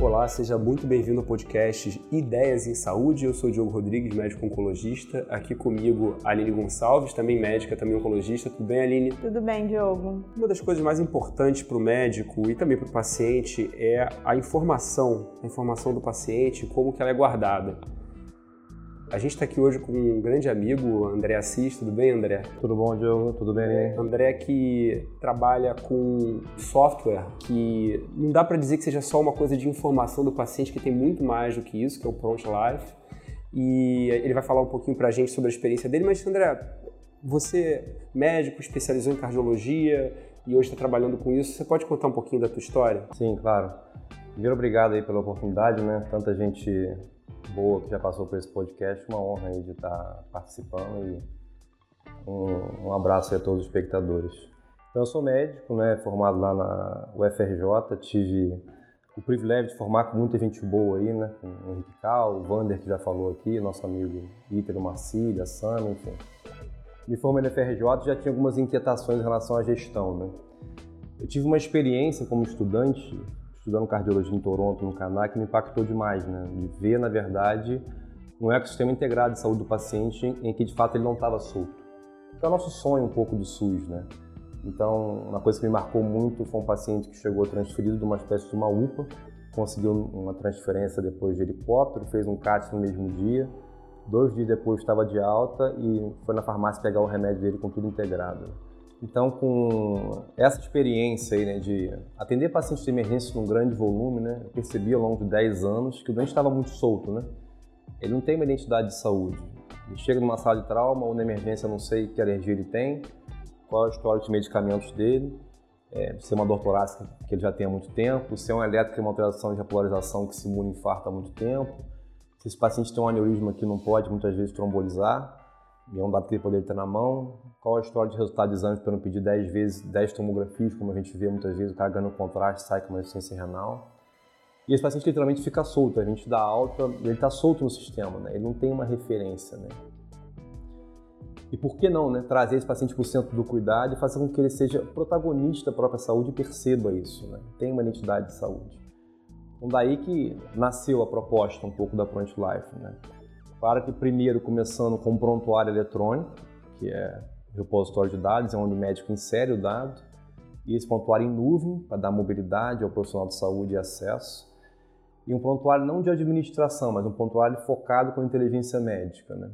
Olá, seja muito bem-vindo ao podcast Ideias em Saúde. Eu sou Diogo Rodrigues, médico oncologista. Aqui comigo, Aline Gonçalves, também médica, também oncologista. Tudo bem, Aline? Tudo bem, Diogo. Uma das coisas mais importantes para o médico e também para o paciente é a informação, a informação do paciente, como que ela é guardada. A gente está aqui hoje com um grande amigo, André Assis. Tudo bem, André? Tudo bom, Diogo? Tudo bem? Né? André que trabalha com software que não dá para dizer que seja só uma coisa de informação do paciente, que tem muito mais do que isso, que é o Prompt Life. E ele vai falar um pouquinho para a gente sobre a experiência dele. Mas, André, você, médico, especializou em cardiologia e hoje está trabalhando com isso, você pode contar um pouquinho da tua história? Sim, claro. Primeiro, obrigado aí pela oportunidade, né? Tanta gente boa que já passou por esse podcast. Uma honra aí de estar participando e um, um abraço a todos os espectadores. Então, eu sou médico, né, formado lá na UFRJ, tive o privilégio de formar com muita gente boa aí, né, com o Henrique Cal, o Vander que já falou aqui, nosso amigo Ítalo Marcília, Sam, enfim. Me formei na UFRJ e já tinha algumas inquietações em relação à gestão, né. Eu tive uma experiência como estudante estudando cardiologia em Toronto, no Canadá, que me impactou demais, né? De ver, na verdade, um ecossistema integrado de saúde do paciente em que, de fato, ele não estava solto. Que é o nosso sonho um pouco do SUS, né? Então, uma coisa que me marcou muito foi um paciente que chegou transferido de uma espécie de uma UPA, conseguiu uma transferência depois de helicóptero, fez um CAT no mesmo dia, dois dias depois estava de alta e foi na farmácia pegar o remédio dele com tudo integrado. Então, com essa experiência aí, né, de atender pacientes de emergência num grande volume, né, eu percebi ao longo de 10 anos que o doente estava muito solto, né? Ele não tem uma identidade de saúde. Ele chega numa sala de trauma ou na emergência, não sei que alergia ele tem, qual é o histórico de medicamentos dele, é, se é uma dor torácica que ele já tem há muito tempo, se é uma elétrica e uma alteração de repolarização que simula infarto há muito tempo, se esse paciente tem um aneurisma que não pode muitas vezes trombolizar, e é que ele poderia ter na mão. Qual a história de resultado de exames para não pedir 10 vezes, 10 tomografias, como a gente vê muitas vezes, o cara ganhando contraste, sai com uma insuficiência renal. E esse paciente literalmente fica solto, a gente dá alta, ele está solto no sistema, né? ele não tem uma referência. Né? E por que não né? trazer esse paciente para o centro do cuidado e fazer com que ele seja protagonista da própria saúde e perceba isso, né? tem uma identidade de saúde. Então daí que nasceu a proposta um pouco da Front Life. Né? Claro que primeiro começando com um prontuário eletrônico, que é repositório de dados, é onde o médico insere o dado, e esse prontuário em nuvem, para dar mobilidade ao profissional de saúde e acesso, e um prontuário não de administração, mas um prontuário focado com inteligência médica, né?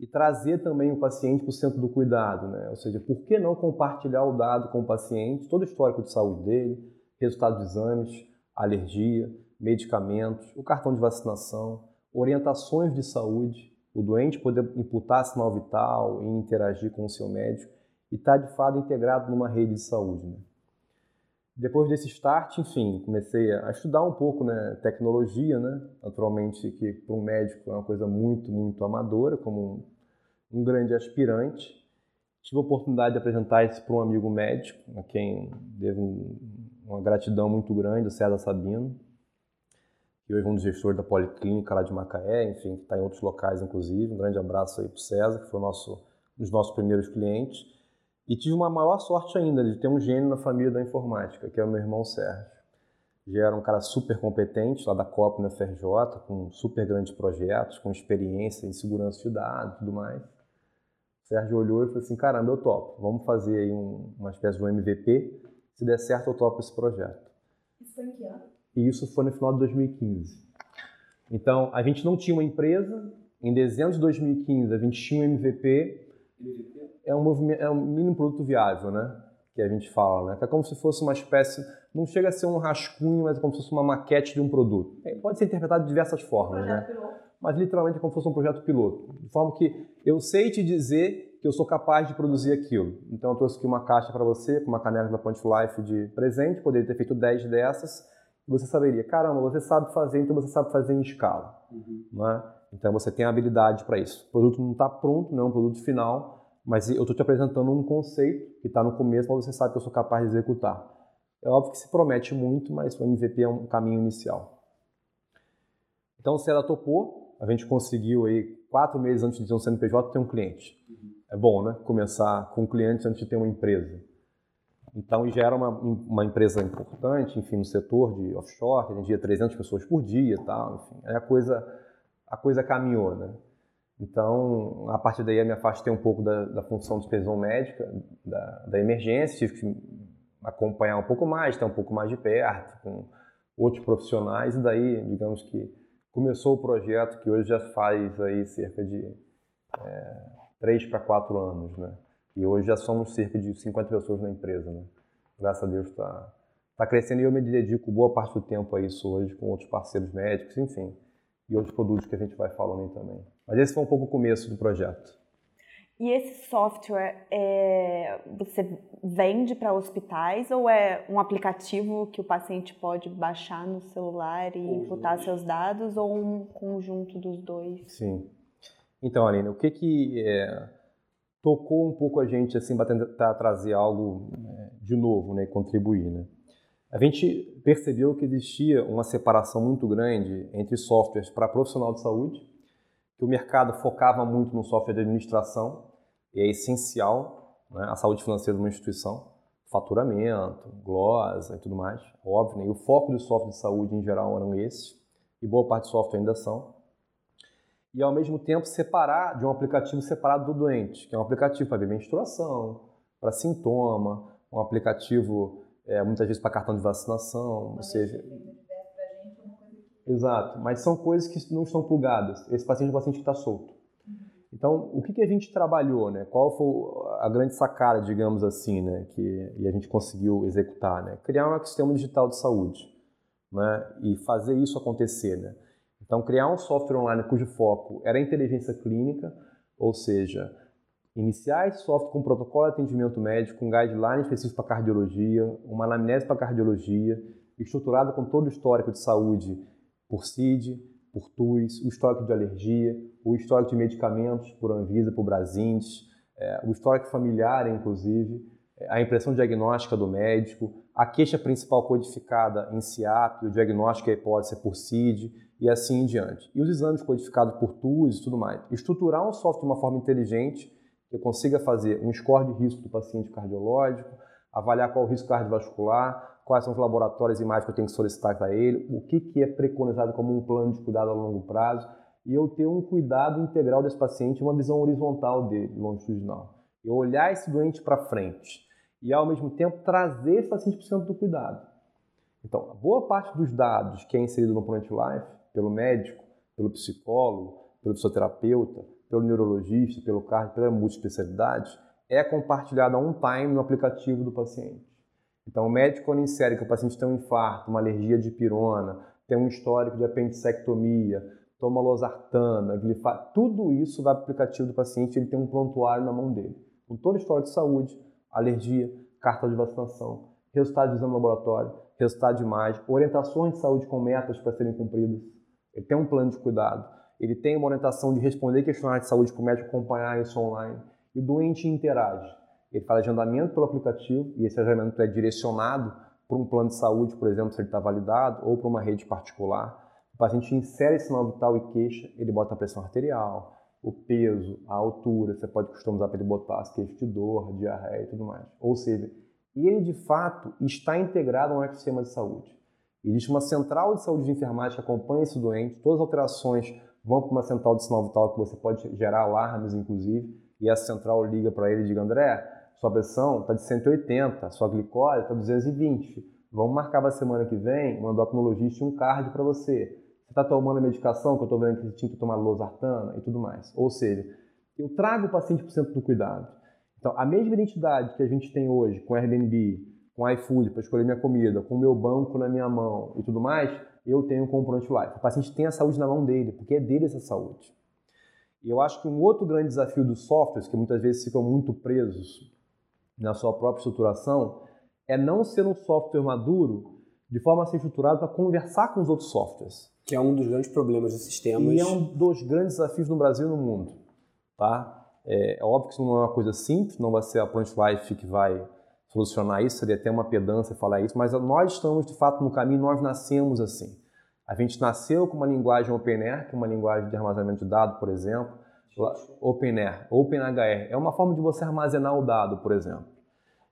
E trazer também o paciente para o centro do cuidado, né? Ou seja, por que não compartilhar o dado com o paciente, todo o histórico de saúde dele, resultado de exames, alergia, medicamentos, o cartão de vacinação, orientações de saúde, o doente poder imputar sinal vital e interagir com o seu médico e estar tá, de fato integrado numa rede de saúde. Né? Depois desse start, enfim, comecei a estudar um pouco né, tecnologia, né? naturalmente que para um médico é uma coisa muito, muito amadora, como um, um grande aspirante. Tive a oportunidade de apresentar isso para um amigo médico, a quem devo um, uma gratidão muito grande, o César Sabino, que hoje é um dos gestores da Policlínica lá de Macaé, enfim, que está em outros locais, inclusive. Um grande abraço aí para o César, que foi nosso, um dos nossos primeiros clientes. E tive uma maior sorte ainda de ter um gênio na família da informática, que é o meu irmão Sérgio. Já era um cara super competente lá da COP na FRJ, com super grandes projetos, com experiência em segurança de dados e tudo mais. O Sérgio olhou e falou assim, caramba, eu topo, vamos fazer aí um, uma espécie de um MVP, se der certo eu topo esse projeto. Isso foi em que ano? E isso foi no final de 2015. Então, a gente não tinha uma empresa, em dezembro de 2015 a gente tinha um MVP, é um, movimento, é um mínimo produto viável, né? Que a gente fala, né? Que é como se fosse uma espécie, não chega a ser um rascunho, mas é como se fosse uma maquete de um produto. É, pode ser interpretado de diversas formas, né? Mas literalmente é como se fosse um projeto piloto. De forma que eu sei te dizer que eu sou capaz de produzir aquilo. Então eu trouxe aqui uma caixa para você, com uma caneca da Point Life de presente, poderia ter feito 10 dessas, você saberia, caramba, você sabe fazer, então você sabe fazer em escala. Uhum. Né? Então você tem habilidade para isso. O produto não está pronto, não é um produto final, mas eu estou te apresentando um conceito que está no começo, mas você sabe que eu sou capaz de executar. É óbvio que se promete muito, mas o MVP é um caminho inicial. Então, se ela topou, a gente conseguiu aí, quatro meses antes de ter um CNPJ, ter um cliente. Uhum. é bom, né? Começar com clientes antes de ter uma empresa. Então, já era uma, uma empresa importante, enfim, no setor de offshore, que atendia 300 pessoas por dia e tal, enfim. Aí a coisa, a coisa caminhou, né? Então, a partir daí, eu me afastei um pouco da, da função de supervisão médica, da, da emergência, tive que acompanhar um pouco mais, estar um pouco mais de perto, com outros profissionais, e daí, digamos que começou o projeto que hoje já faz aí cerca de é, 3 para 4 anos, né? E hoje já somos cerca de 50 pessoas na empresa, né? Graças a Deus está tá crescendo e eu me dedico boa parte do tempo a isso hoje com outros parceiros médicos, enfim, e outros produtos que a gente vai falando aí também. Mas esse foi um pouco o começo do projeto. E esse software é, você vende para hospitais ou é um aplicativo que o paciente pode baixar no celular e inputar seus dados ou um conjunto dos dois? Sim. Então, Aline, o que que é, tocou um pouco a gente assim para tentar trazer algo né, de novo, né, contribuir, né? A gente percebeu que existia uma separação muito grande entre softwares para profissional de saúde, que o mercado focava muito no software de administração e é essencial né, a saúde financeira de uma instituição, faturamento, glosa e tudo mais, óbvio. Né? E o foco do software de saúde em geral eram esses, e boa parte do software ainda são e ao mesmo tempo separar de um aplicativo separado do doente, que é um aplicativo para ver menstruação, para sintoma, um aplicativo é, muitas vezes para cartão de vacinação, ou seja... Exato, mas são coisas que não estão plugadas. Esse paciente é um paciente que está solto. Então, o que, que a gente trabalhou, né? Qual foi a grande sacada, digamos assim, né? Que e a gente conseguiu executar, né? Criar um ecossistema digital de saúde, né? E fazer isso acontecer, né? Então, criar um software online cujo foco era a inteligência clínica, ou seja, iniciar esse software com protocolo de atendimento médico, um guideline específico para cardiologia, uma anamnese para cardiologia, estruturado com todo o histórico de saúde por CID, por TUS, o histórico de alergia, o histórico de medicamentos por Anvisa, por Brasins, é, o histórico familiar, inclusive, é, a impressão diagnóstica do médico, a queixa principal codificada em CIAP, o diagnóstico e a hipótese por CID, e assim em diante. E os exames codificados por TUS e tudo mais. Estruturar um software de uma forma inteligente que consiga fazer um score de risco do paciente cardiológico, avaliar qual o risco cardiovascular, quais são os laboratórios e imagens que eu tenho que solicitar para ele, o que, que é preconizado como um plano de cuidado a longo prazo, e eu ter um cuidado integral desse paciente, uma visão horizontal dele, longitudinal. Eu olhar esse doente para frente e, ao mesmo tempo, trazer esse paciente para o centro do cuidado. Então, a boa parte dos dados que é inserido no Project Life pelo médico, pelo psicólogo, pelo fisioterapeuta, pelo neurologista, pelo cardio, pela multiespecialidade, é compartilhada on time no aplicativo do paciente. Então, o médico, quando insere que o paciente tem um infarto, uma alergia de pirona, tem um histórico de apendicectomia, toma losartana, glifato, tudo isso vai para o aplicativo do paciente, ele tem um prontuário na mão dele. Com toda a história de saúde, alergia, carta de vacinação, resultado de exame laboratório, resultado de imagem, orientações de saúde com metas para serem cumpridas, ele tem um plano de cuidado, ele tem uma orientação de responder questionários de saúde para o médico acompanhar isso online, e o doente interage. Ele faz agendamento pelo aplicativo, e esse agendamento é direcionado para um plano de saúde, por exemplo, se ele está validado, ou para uma rede particular. O paciente insere esse sinal vital e queixa, ele bota a pressão arterial, o peso, a altura, você pode customizar para ele botar as queixas de dor, diarreia e tudo mais. Ou seja, ele de fato está integrado a um ecossistema de saúde. Existe uma central de saúde de enfermagem que acompanha esse doente, todas as alterações vão para uma central de sinal vital que você pode gerar alarmes, inclusive, e essa central liga para ele e diz, André, sua pressão está de 180, sua glicose está 220, vamos marcar para a semana que vem um endocrinologista e um cardio para você. Você está tomando a medicação que eu estou vendo que você tinha que tomar losartana e tudo mais. Ou seja, eu trago o paciente para o centro do cuidado. Então, a mesma identidade que a gente tem hoje com Airbnb, com iFood para escolher minha comida, com o meu banco na minha mão e tudo mais, eu tenho com o Front Life. O paciente tem a saúde na mão dele, porque é dele essa saúde. E eu acho que um outro grande desafio dos softwares, que muitas vezes ficam muito presos na sua própria estruturação, é não ser um software maduro de forma a ser estruturado para conversar com os outros softwares. Que é um dos grandes problemas dos sistemas. E é um dos grandes desafios no Brasil e no mundo. Tá? É, é óbvio que isso não é uma coisa simples, não vai ser a Front Life que vai solucionar isso, seria até uma pedância falar isso, mas nós estamos de fato no caminho, nós nascemos assim. A gente nasceu com uma linguagem OpenAir, que é uma linguagem de armazenamento de dados, por exemplo, OpenAir, OpenHR. É uma forma de você armazenar o dado, por exemplo.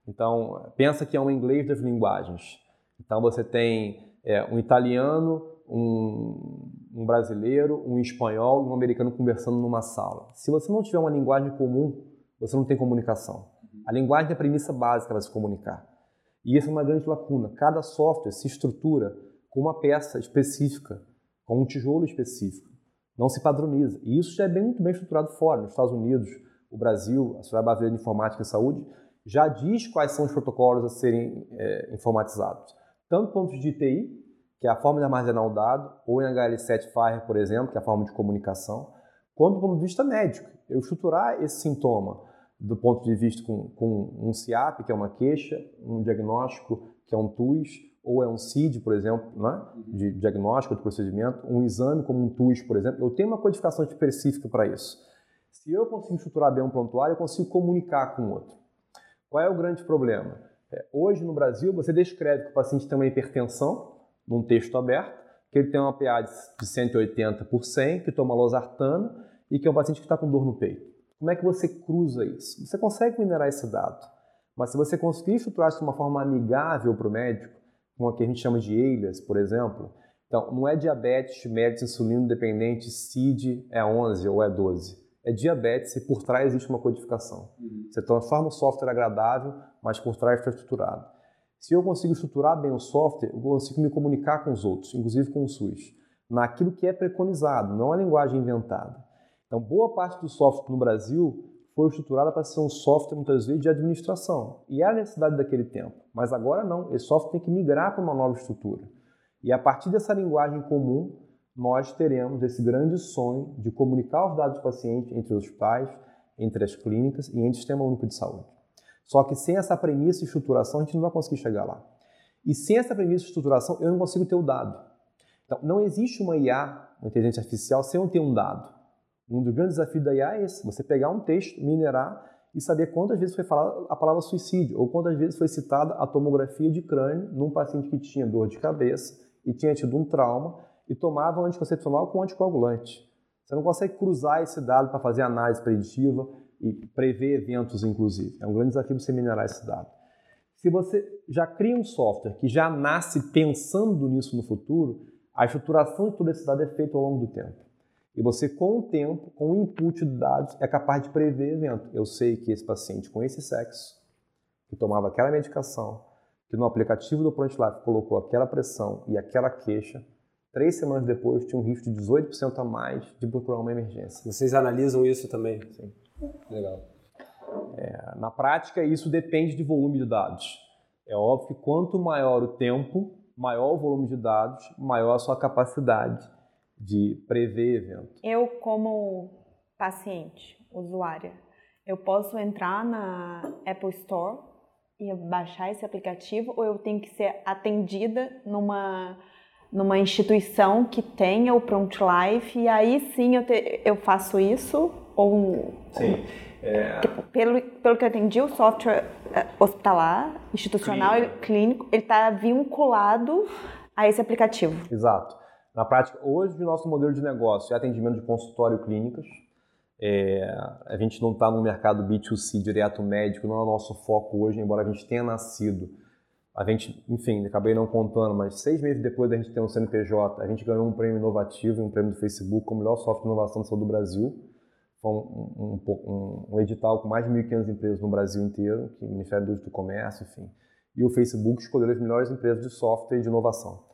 Então, pensa que é um inglês das linguagens. Então, você tem é, um italiano, um, um, brasileiro, um espanhol e um americano conversando numa sala. Se você não tiver uma linguagem comum, você não tem comunicação. A linguagem é a premissa básica para se comunicar. E isso é uma grande lacuna. Cada software se estrutura com uma peça específica, com um tijolo específico. Não se padroniza. E isso já é bem, muito bem estruturado fora. Nos Estados Unidos, o Brasil, a Sociedade Brasileira de Informática e Saúde, já diz quais são os protocolos a serem é, informatizados. Tanto pontos de TI, que é a forma de armazenar o dado, ou em HL7 Fire, por exemplo, que é a forma de comunicação, quanto do ponto de vista médico. Eu estruturar esse sintoma do ponto de vista com, com um CIAP, que é uma queixa, um diagnóstico, que é um TUS, ou é um CID, por exemplo, né? de diagnóstico de procedimento, um exame como um TUS, por exemplo, eu tenho uma codificação específica para isso. Se eu consigo estruturar bem um prontuário, eu consigo comunicar com o outro. Qual é o grande problema? É, hoje no Brasil, você descreve que o paciente tem uma hipertensão, num texto aberto, que ele tem uma PA de 180 por 100, que toma losartana e que é um paciente que está com dor no peito. Como é que você cruza isso? Você consegue minerar esse dado, mas se você conseguir estruturar isso de uma forma amigável para o médico, como a que a gente chama de EILAS, por exemplo, então não é diabetes, médico insulino dependente, CID é 11 ou é 12. É diabetes e por trás existe uma codificação. Uhum. Você transforma o software agradável, mas por trás está estruturado. Se eu consigo estruturar bem o software, eu consigo me comunicar com os outros, inclusive com o SUS, naquilo que é preconizado, não a linguagem inventada. Então, boa parte do software no Brasil foi estruturada para ser um software, muitas vezes, de administração. E era a necessidade daquele tempo. Mas agora não, esse software tem que migrar para uma nova estrutura. E a partir dessa linguagem comum, nós teremos esse grande sonho de comunicar os dados do paciente entre os hospitais, entre as clínicas e entre o Sistema Único de Saúde. Só que sem essa premissa e estruturação, a gente não vai conseguir chegar lá. E sem essa premissa e estruturação, eu não consigo ter o dado. Então, não existe uma IA, uma inteligência artificial, sem eu ter um dado. Um dos grandes desafios da IA é esse: você pegar um texto, minerar e saber quantas vezes foi falada a palavra suicídio ou quantas vezes foi citada a tomografia de crânio num paciente que tinha dor de cabeça e tinha tido um trauma e tomava anticoncepcional com anticoagulante. Você não consegue cruzar esse dado para fazer análise preditiva e prever eventos, inclusive. É um grande desafio você minerar esse dado. Se você já cria um software que já nasce pensando nisso no futuro, a estruturação de todo esse dado é feita ao longo do tempo. E você, com o tempo, com o input de dados, é capaz de prever evento. Eu sei que esse paciente com esse sexo, que tomava aquela medicação, que no aplicativo do Life colocou aquela pressão e aquela queixa, três semanas depois tinha um risco de 18% a mais de procurar uma emergência. Vocês analisam isso também? Sim. Legal. É, na prática, isso depende de volume de dados. É óbvio que quanto maior o tempo, maior o volume de dados, maior a sua capacidade de prever evento? Eu, como paciente, usuária, eu posso entrar na Apple Store e baixar esse aplicativo ou eu tenho que ser atendida numa numa instituição que tenha o Prompt Life e aí sim eu, te, eu faço isso ou sim. É... Pelo, pelo que eu entendi, o software é, hospitalar, institucional clínico, clínico ele está vinculado a esse aplicativo. Exato. Na prática, hoje o nosso modelo de negócio é atendimento de consultório clínicas. É, a gente não está no mercado B2C direto médico, não é o nosso foco hoje, embora a gente tenha nascido. A gente, enfim, acabei não contando, mas seis meses depois da gente ter um CNPJ, a gente ganhou um prêmio inovativo, um prêmio do Facebook como melhor software de inovação de saúde do Brasil. Foi um, um, um, edital com mais de 1.500 empresas no Brasil inteiro, que o Ministério do Comércio, enfim. E o Facebook escolheu as melhores empresas de software e de inovação.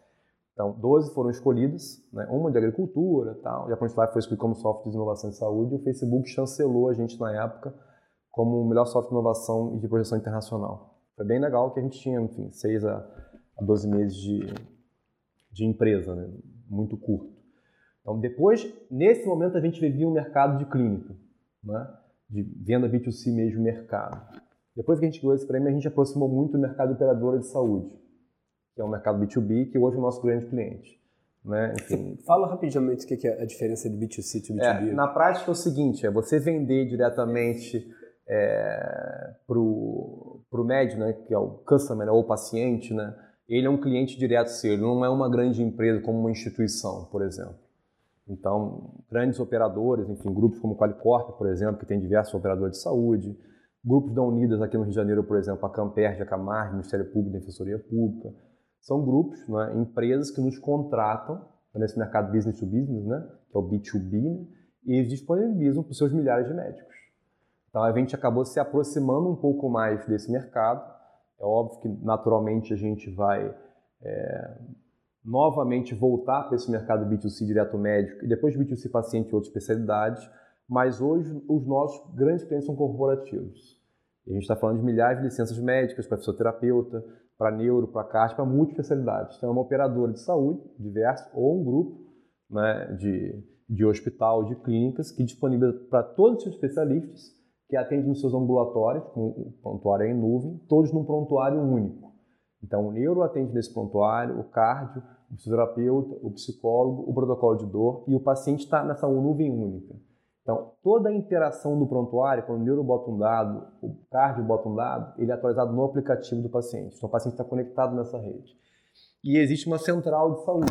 Então, 12 foram escolhidas, né? uma de agricultura, tal. a Point Life foi escolhida como software de inovação de saúde, e o Facebook chancelou a gente na época como o melhor software de inovação e de projeção internacional. Foi bem legal que a gente tinha, enfim, 6 a 12 meses de, de empresa, né? muito curto. Então, depois, nesse momento, a gente vivia um mercado de clínica, né? de venda B2C mesmo, mercado. Depois que a gente ganhou esse prêmio, a gente aproximou muito do mercado de operadora de saúde que é o mercado B2B, que hoje é o nosso grande cliente. Né? Enfim. Fala rapidamente o que é a diferença de B2C e B2B. É, na prática é o seguinte, é você vender diretamente é, para o médico, né, que é o customer né, ou o paciente, né, ele é um cliente direto seu, ele não é uma grande empresa como uma instituição, por exemplo. Então, grandes operadores, enfim, grupos como Qualicorp, por exemplo, que tem diversos operadores de saúde, grupos da Unidas aqui no Rio de Janeiro, por exemplo, a Camperge, a Camargo, Ministério Público Defensoria Pública, são grupos, né, empresas que nos contratam nesse mercado business to business, né, que é o B2B, né, e eles disponibilizam para os seus milhares de médicos. Então a gente acabou se aproximando um pouco mais desse mercado. É óbvio que naturalmente a gente vai é, novamente voltar para esse mercado B2C direto médico e depois B2C paciente e outras especialidades, mas hoje os nossos grandes clientes são corporativos. A gente está falando de milhares de licenças médicas para fisioterapeuta, para neuro, para carte, para multiespecialidades. Então é uma operadora de saúde diversa ou um grupo né, de, de hospital, de clínicas que disponibiliza para todos os seus especialistas que atendem nos seus ambulatórios, com o prontuário em nuvem, todos num prontuário único. Então o neuro atende nesse prontuário, o cardio, o fisioterapeuta, o psicólogo, o protocolo de dor e o paciente está nessa nuvem única. Então, toda a interação do prontuário, quando o neuro bota um dado, o cardio bota um dado, ele é atualizado no aplicativo do paciente. Então, o paciente está conectado nessa rede. E existe uma central de saúde,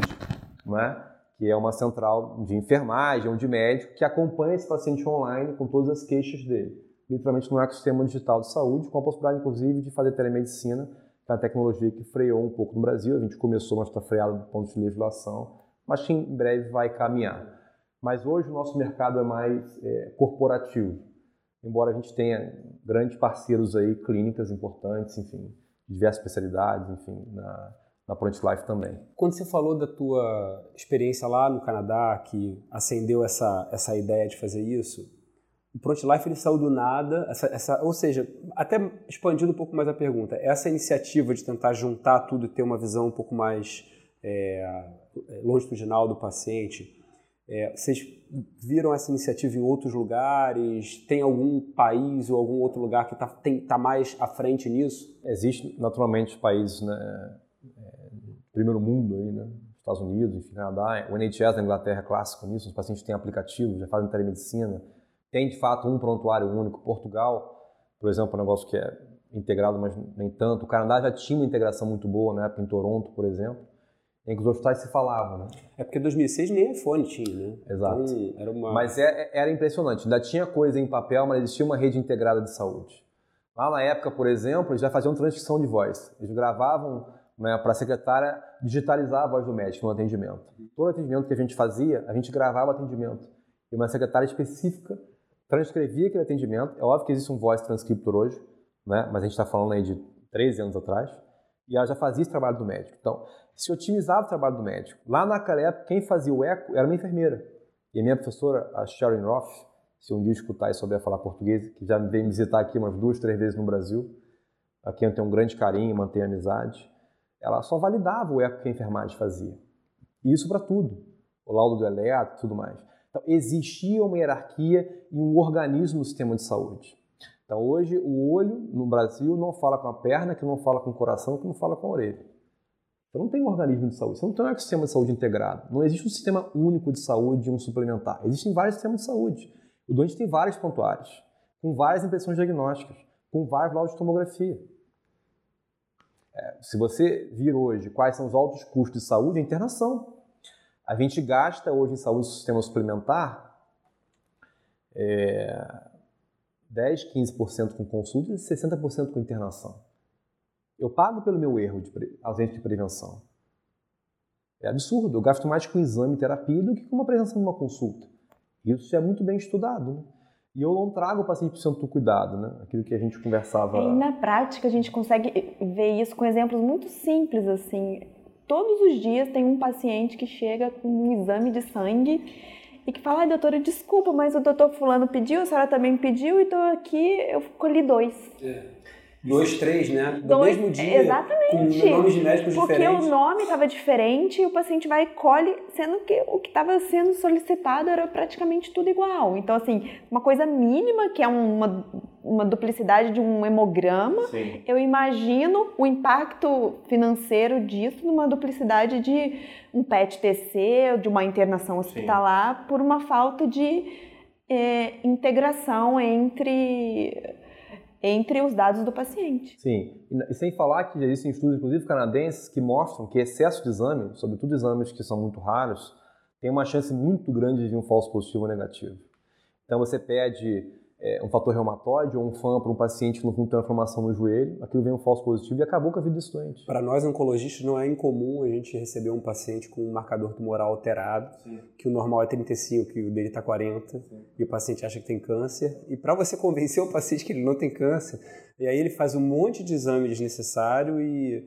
não é? que é uma central de enfermagem ou de médico que acompanha esse paciente online com todas as queixas dele. Literalmente no ecossistema digital de saúde, com a possibilidade, inclusive, de fazer telemedicina, que é uma tecnologia que freou um pouco no Brasil. A gente começou, mas está freado do ponto de legislação, mas que em breve vai caminhar. Mas hoje o nosso mercado é mais é, corporativo, embora a gente tenha grandes parceiros aí, clínicas importantes, enfim, diversas especialidades, enfim, na, na Life também. Quando você falou da tua experiência lá no Canadá, que acendeu essa, essa ideia de fazer isso, o Front Life ele saiu do nada, essa, essa, ou seja, até expandindo um pouco mais a pergunta, essa iniciativa de tentar juntar tudo e ter uma visão um pouco mais é, longitudinal do paciente, é, vocês viram essa iniciativa em outros lugares? Tem algum país ou algum outro lugar que está tá mais à frente nisso? Existem, naturalmente, países né, é, primeiro mundo, aí, né? Estados Unidos, enfim, Canadá. O NHS da Inglaterra é clássico nisso. Os pacientes têm aplicativos, já fazem telemedicina. Tem, de fato, um prontuário único. Portugal, por exemplo, é um negócio que é integrado, mas nem tanto. O Canadá já tinha uma integração muito boa na época em Toronto, por exemplo em que os hospitais se falavam, né? É porque em 2006 nem iPhone tinha, né? Exato. Então, era uma... Mas é, é, era impressionante. Ainda tinha coisa em papel, mas existia uma rede integrada de saúde. Lá na época, por exemplo, eles já faziam transcrição de voz. Eles gravavam né, para a secretária digitalizar a voz do médico no atendimento. Todo atendimento que a gente fazia, a gente gravava o atendimento. E uma secretária específica transcrevia aquele atendimento. É óbvio que existe um voice transcriptor hoje, né? mas a gente está falando aí de 13 anos atrás. E ela já fazia esse trabalho do médico. Então, se otimizava o trabalho do médico. Lá naquela época, quem fazia o eco era uma enfermeira. E a minha professora, a Sharon Roth, se um dia escutar e souber falar português, que já veio me visitar aqui umas duas, três vezes no Brasil, a quem eu tenho um grande carinho, mantenho amizade, ela só validava o eco que a enfermagem fazia. E isso para tudo. O laudo do eletro e tudo mais. Então, existia uma hierarquia e um organismo no sistema de saúde. Então, hoje, o olho no Brasil não fala com a perna, que não fala com o coração, que não fala com a orelha. Você não tem um organismo de saúde, você não tem um ecossistema de saúde integrado. Não existe um sistema único de saúde e um suplementar. Existem vários sistemas de saúde. O doente tem vários pontuários, com várias impressões diagnósticas, com vários laudos de tomografia. É, se você vir hoje quais são os altos custos de saúde, é internação. A gente gasta hoje em saúde sistema suplementar é, 10, 15% com consulta e 60% com internação. Eu pago pelo meu erro de ausência de prevenção. É absurdo. Eu gasto mais com exame e terapia do que com uma presença numa consulta. Isso é muito bem estudado. Né? E eu não trago o paciente para o centro do cuidado, né? aquilo que a gente conversava. E na prática a gente consegue ver isso com exemplos muito simples. assim. Todos os dias tem um paciente que chega com um exame de sangue e que fala, ai doutora, desculpa, mas o doutor fulano pediu, a senhora também pediu, e estou aqui, eu colhi dois. É. Dois, três, né? Do Dois, mesmo dia. Exatamente. Com nomes de médicos Porque diferentes. Porque o nome estava diferente e o paciente vai e colhe, sendo que o que estava sendo solicitado era praticamente tudo igual. Então, assim, uma coisa mínima, que é uma, uma duplicidade de um hemograma, Sim. eu imagino o impacto financeiro disso numa duplicidade de um PET-TC, de uma internação hospitalar, Sim. por uma falta de é, integração entre entre os dados do paciente. Sim, e sem falar que existem estudos, inclusive canadenses, que mostram que excesso de exame, sobretudo exames que são muito raros, tem uma chance muito grande de um falso positivo ou negativo. Então você pede é, um fator reumatóide ou um FAM para um paciente que não tem transformação no joelho, aquilo vem um falso positivo e acabou com a vida desse doente. Para nós oncologistas não é incomum a gente receber um paciente com um marcador tumoral alterado, Sim. que o normal é 35, que o dele está 40, Sim. e o paciente acha que tem câncer. E para você convencer o paciente que ele não tem câncer, e aí ele faz um monte de exame desnecessário e,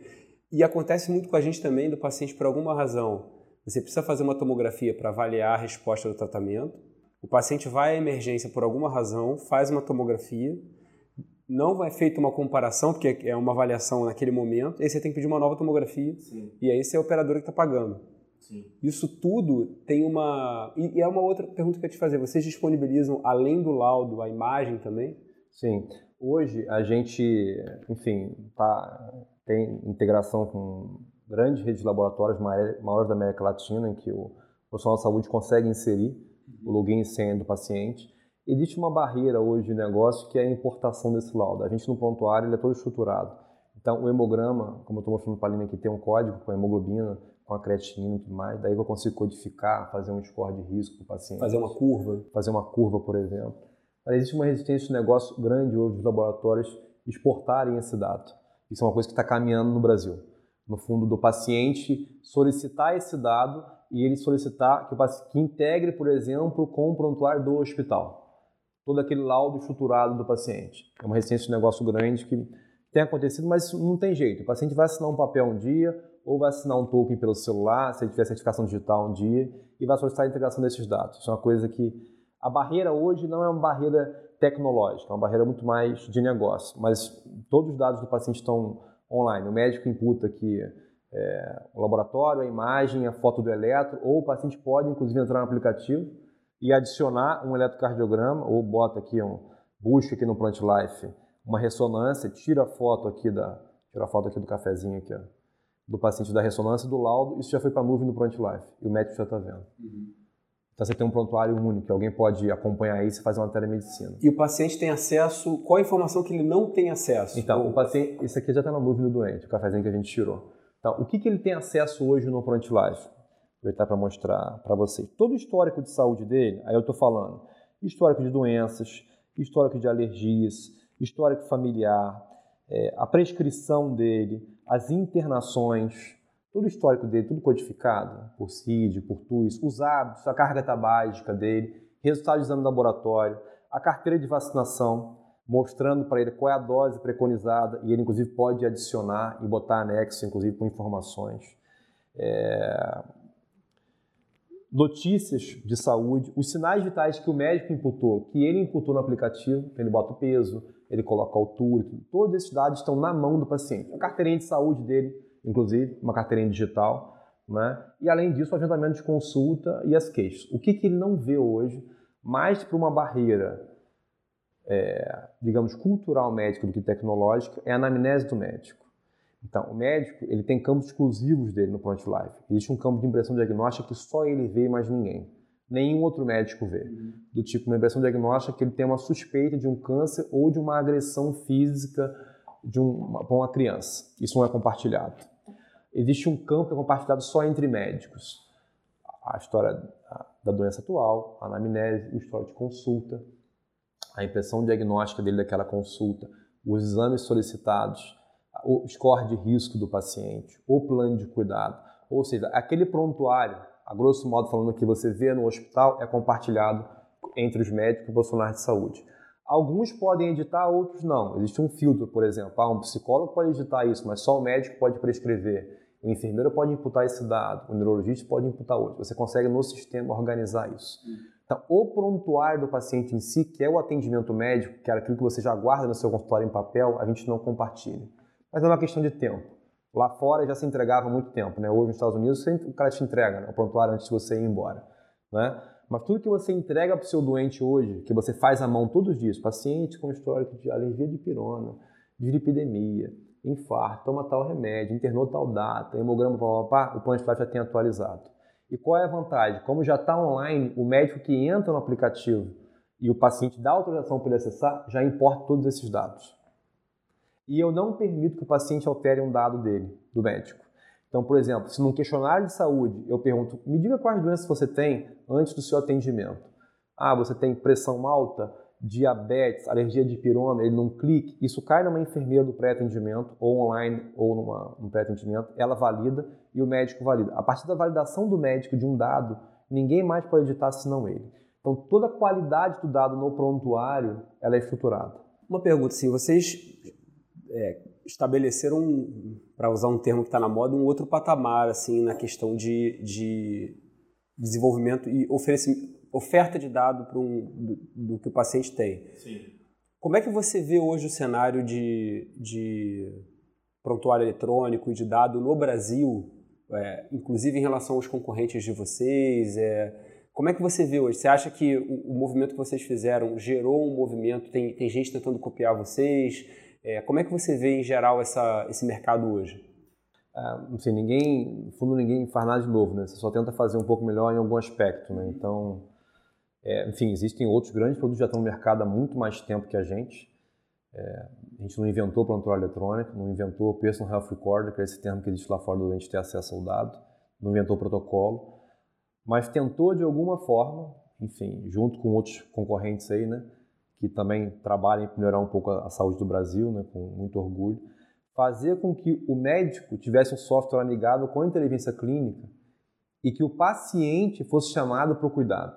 e acontece muito com a gente também do paciente por alguma razão. Você precisa fazer uma tomografia para avaliar a resposta do tratamento o paciente vai à emergência por alguma razão, faz uma tomografia, não vai feita uma comparação, porque é uma avaliação naquele momento, aí você tem que pedir uma nova tomografia, Sim. e aí você é a operadora que está pagando. Sim. Isso tudo tem uma. E é uma outra pergunta que eu ia te fazer: vocês disponibilizam, além do laudo, a imagem também? Sim. Hoje a gente, enfim, tá, tem integração com grandes redes de laboratórios maiores da América Latina, em que o profissional de saúde consegue inserir o login e senha do paciente. Existe uma barreira hoje de negócio que é a importação desse laudo. A gente no prontuário ele é todo estruturado. Então o hemograma, como eu estou mostrando para a Lina aqui, tem um código com a hemoglobina, com a creatinina e tudo mais. Daí eu consigo codificar, fazer um score de risco para o paciente. Fazer uma curva. Fazer uma curva, por exemplo. Mas existe uma resistência de negócio grande hoje dos laboratórios exportarem esse dado. Isso é uma coisa que está caminhando no Brasil. No fundo, do paciente solicitar esse dado e ele solicitar que, que integre, por exemplo, com o prontuário do hospital. Todo aquele laudo estruturado do paciente. É uma resistência de negócio grande que tem acontecido, mas não tem jeito. O paciente vai assinar um papel um dia, ou vai assinar um token pelo celular, se ele tiver certificação digital um dia, e vai solicitar a integração desses dados. Isso é uma coisa que a barreira hoje não é uma barreira tecnológica, é uma barreira muito mais de negócio. Mas todos os dados do paciente estão online. O médico imputa que é, o laboratório, a imagem, a foto do eletro, ou o paciente pode, inclusive, entrar no aplicativo e adicionar um eletrocardiograma, ou bota aqui um, busca aqui no Plant Life uma ressonância, tira a foto aqui da, tira a foto aqui do cafezinho aqui, ó, do paciente da ressonância do laudo, isso já foi para a nuvem do Plant Life, e o médico já está vendo. Uhum. Então você tem um prontuário único, alguém pode acompanhar isso e fazer uma telemedicina. E o paciente tem acesso, qual a informação que ele não tem acesso? Então, o paciente, isso aqui já está na nuvem do doente, o cafezinho que a gente tirou. Então, o que, que ele tem acesso hoje no Front Life? Vou aproveitar para mostrar para vocês. Todo o histórico de saúde dele, aí eu estou falando histórico de doenças, histórico de alergias, histórico familiar, é, a prescrição dele, as internações, todo o histórico dele, tudo codificado por CID, por TUS, os hábitos, a carga tabágica dele, resultado de exame laboratório, a carteira de vacinação, mostrando para ele qual é a dose preconizada e ele inclusive pode adicionar e botar anexo, inclusive com informações. É... Notícias de saúde, os sinais vitais que o médico imputou, que ele imputou no aplicativo, ele bota o peso, ele coloca a altura, todos esses dados estão na mão do paciente. A carteirinha de saúde dele, inclusive, uma carteirinha digital, né? e além disso, o agendamento de consulta e as queixas. O que, que ele não vê hoje, mais para uma barreira é, digamos, cultural médico do que tecnológica é a anamnese do médico. Então, o médico ele tem campos exclusivos dele no Front Life. Existe um campo de impressão diagnóstica que só ele vê e mais ninguém. Nenhum outro médico vê. Uhum. Do tipo, uma impressão diagnóstica que ele tem uma suspeita de um câncer ou de uma agressão física de uma, uma criança. Isso não é compartilhado. Existe um campo que é compartilhado só entre médicos. A história da doença atual, a anamnese, o histórico de consulta, a impressão diagnóstica dele daquela consulta, os exames solicitados, o score de risco do paciente, o plano de cuidado. Ou seja, aquele prontuário, a grosso modo falando que você vê no hospital, é compartilhado entre os médicos e profissionais de saúde. Alguns podem editar, outros não. Existe um filtro, por exemplo. Ah, um psicólogo pode editar isso, mas só o médico pode prescrever. O enfermeiro pode imputar esse dado, o neurologista pode imputar outro. Você consegue no sistema organizar isso. Então, o prontuário do paciente em si, que é o atendimento médico, que é aquilo que você já guarda no seu consultório em papel, a gente não compartilha. Mas é uma questão de tempo. Lá fora já se entregava há muito tempo, né? Hoje nos Estados Unidos o cara te entrega né? o prontuário antes de você ir embora, né? Mas tudo que você entrega para o seu doente hoje, que você faz à mão todos os dias, paciente com histórico de alergia de pirona, de epidemia, infarto, toma tal remédio, internou tal data, hemograma, pá, o plano de já tem atualizado. E qual é a vantagem? Como já está online, o médico que entra no aplicativo e o paciente dá autorização para ele acessar, já importa todos esses dados. E eu não permito que o paciente altere um dado dele, do médico. Então, por exemplo, se num questionário de saúde eu pergunto, me diga quais doenças você tem antes do seu atendimento. Ah, você tem pressão alta, diabetes, alergia de pirona, ele num clique, isso cai numa enfermeira do pré-atendimento, ou online, ou numa, num pré-atendimento, ela valida e o médico valida. A partir da validação do médico de um dado, ninguém mais pode editar senão ele. Então, toda a qualidade do dado no prontuário, ela é estruturada. Uma pergunta, assim, vocês é, estabeleceram, para usar um termo que está na moda, um outro patamar, assim, na questão de, de desenvolvimento e oferta de dado para um, do, do, que o paciente tem. Sim. Como é que você vê hoje o cenário de, de prontuário eletrônico e de dado no Brasil, é, inclusive em relação aos concorrentes de vocês? É, como é que você vê hoje? Você acha que o, o, movimento que vocês fizeram gerou um movimento? Tem, tem gente tentando copiar vocês? É, como é que você vê em geral essa, esse mercado hoje? É, assim, ninguém, no fundo, ninguém faz nada de novo, né? Você só tenta fazer um pouco melhor em algum aspecto, né? Então, é, enfim, existem outros grandes produtos que já estão no mercado há muito mais tempo que a gente. É, a gente não inventou prontuário eletrônico, não inventou Personal Health Recorder, que é esse termo que existe lá fora do a gente ter acesso ao dado, não inventou protocolo mas tentou de alguma forma, enfim, junto com outros concorrentes aí, né, que também trabalham em melhorar um pouco a saúde do Brasil, né, com muito orgulho, fazer com que o médico tivesse um software amigável com a inteligência clínica e que o paciente fosse chamado para o cuidado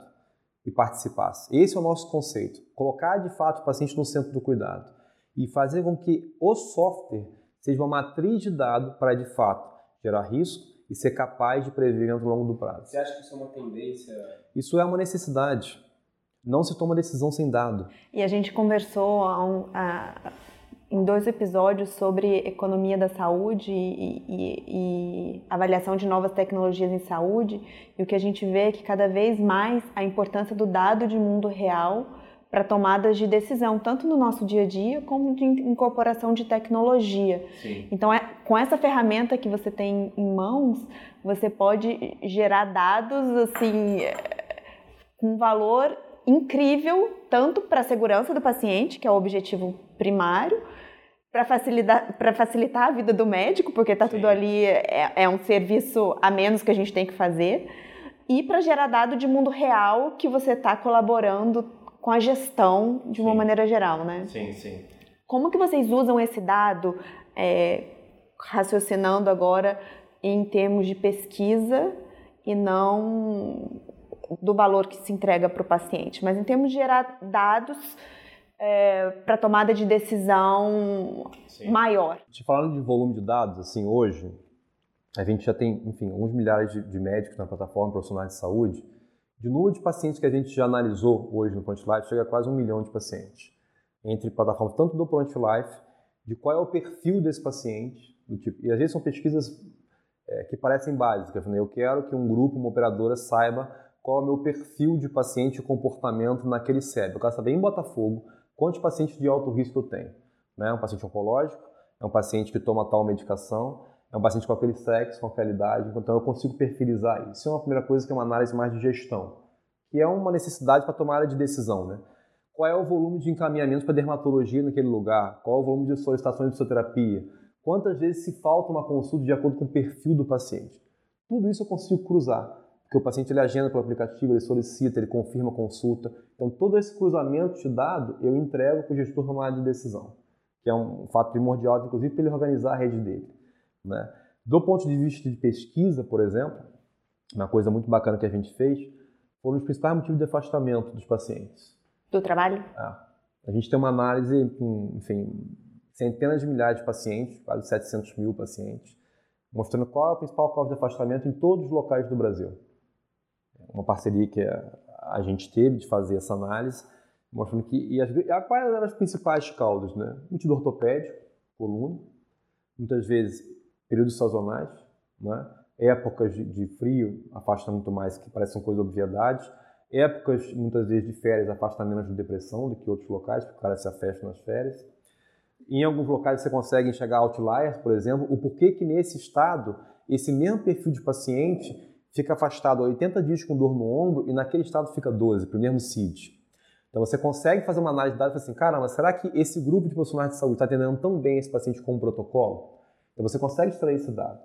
e participasse. Esse é o nosso conceito, colocar de fato o paciente no centro do cuidado e fazer com que o software seja uma matriz de dado para de fato gerar risco e ser capaz de prever ao longo do prazo. Você acha que isso é uma tendência? Isso é uma necessidade. Não se toma decisão sem dado. E a gente conversou um, em dois episódios sobre economia da saúde e, e, e, avaliação de novas tecnologias em saúde. E o que a gente vê é que cada vez mais a importância do dado de mundo real para tomadas de decisão, tanto no nosso dia a dia como de incorporação de tecnologia. Sim. Então, é, com essa ferramenta que você tem em mãos, você pode gerar dados assim com valor incrível, tanto para a segurança do paciente, que é o objetivo primário, para facilitar, facilitar a vida do médico, porque está tudo ali, é, é um serviço a menos que a gente tem que fazer, e para gerar dado de mundo real que você está colaborando com a gestão de uma sim. maneira geral, né? Sim, sim. Como que vocês usam esse dado, é, raciocinando agora em termos de pesquisa e não do valor que se entrega para o paciente, mas em termos de gerar dados é, para tomada de decisão Sim. maior. Te falando de volume de dados, assim, hoje, a gente já tem, enfim, alguns milhares de, de médicos na plataforma profissionais de saúde, de número de pacientes que a gente já analisou hoje no Front Life, chega a quase um milhão de pacientes. Entre plataformas tanto do Front Life, de qual é o perfil desse paciente, do tipo, e às vezes são pesquisas é, que parecem básicas. Né? Eu quero que um grupo, uma operadora, saiba qual é o meu perfil de paciente e comportamento naquele cérebro. Eu quero saber em Botafogo quantos pacientes de alto risco eu tenho. Né? Um paciente oncológico, é um paciente que toma tal medicação, é um paciente com aquele sexo, com aquela idade, então eu consigo perfilizar isso. Isso é uma primeira coisa que é uma análise mais de gestão, que é uma necessidade para tomada de decisão, né? Qual é o volume de encaminhamentos para dermatologia naquele lugar? Qual é o volume de solicitações de fisioterapia? Quantas vezes se falta uma consulta de acordo com o perfil do paciente? Tudo isso eu consigo cruzar, porque o paciente ele agenda pelo aplicativo, ele solicita, ele confirma a consulta. Então todo esse cruzamento de dado eu entrego para o gestor tomar de decisão, que é um fato primordial, inclusive, para ele organizar a rede dele. Né? Do ponto de vista de pesquisa, por exemplo, uma coisa muito bacana que a gente fez foram os principais motivos de afastamento dos pacientes. Do trabalho? É. A gente tem uma análise com, enfim, centenas de milhares de pacientes, quase 700 mil pacientes, mostrando qual é a principal causa de afastamento em todos os locais do Brasil. Uma parceria que a gente teve de fazer essa análise, mostrando que e as, quais eram as principais causas, né? Motivo ortopédico, coluna, muitas vezes períodos sazonais, né? épocas de, de, frio afasta muito mais, que parecem coisas obviedades, épocas muitas vezes de férias afasta menos de depressão do que outros locais, porque o cara se afasta nas férias. Em alguns locais você consegue enxergar outliers, por exemplo, o porquê que nesse estado esse mesmo perfil de paciente fica afastado 80 dias com dor no ombro e naquele estado fica 12, para o mesmo CID. Então você consegue fazer uma análise de dados e falar assim, caramba, será que esse grupo de profissionais de saúde está atendendo tão bem esse paciente com o protocolo? Então você consegue extrair esse dado.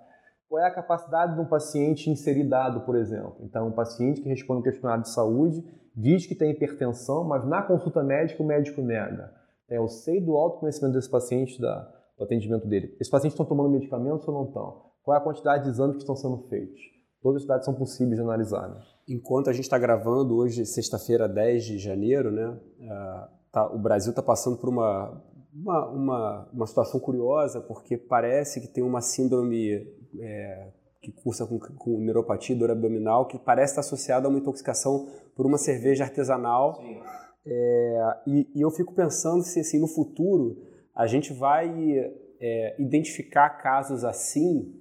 Qual é a capacidade de um paciente inserir dado, por exemplo? Então, um paciente que responde um questionário de saúde diz que tem hipertensão, mas na consulta médica o médico nega. É, eu sei do autoconhecimento desse paciente, da, do atendimento dele. Esses pacientes estão tomando medicamentos ou não estão? Qual é a quantidade de exames que estão sendo feitos? Todos os dados são possíveis de analisar. Né? Enquanto a gente está gravando hoje, sexta-feira, 10 de janeiro, né, uh, tá, o Brasil está passando por uma, uma, uma, uma situação curiosa, porque parece que tem uma síndrome é, que cursa com, com neuropatia, dor abdominal, que parece estar associada a uma intoxicação por uma cerveja artesanal. É, e, e, eu fico pensando se assim, no futuro a gente vai é, identificar casos assim,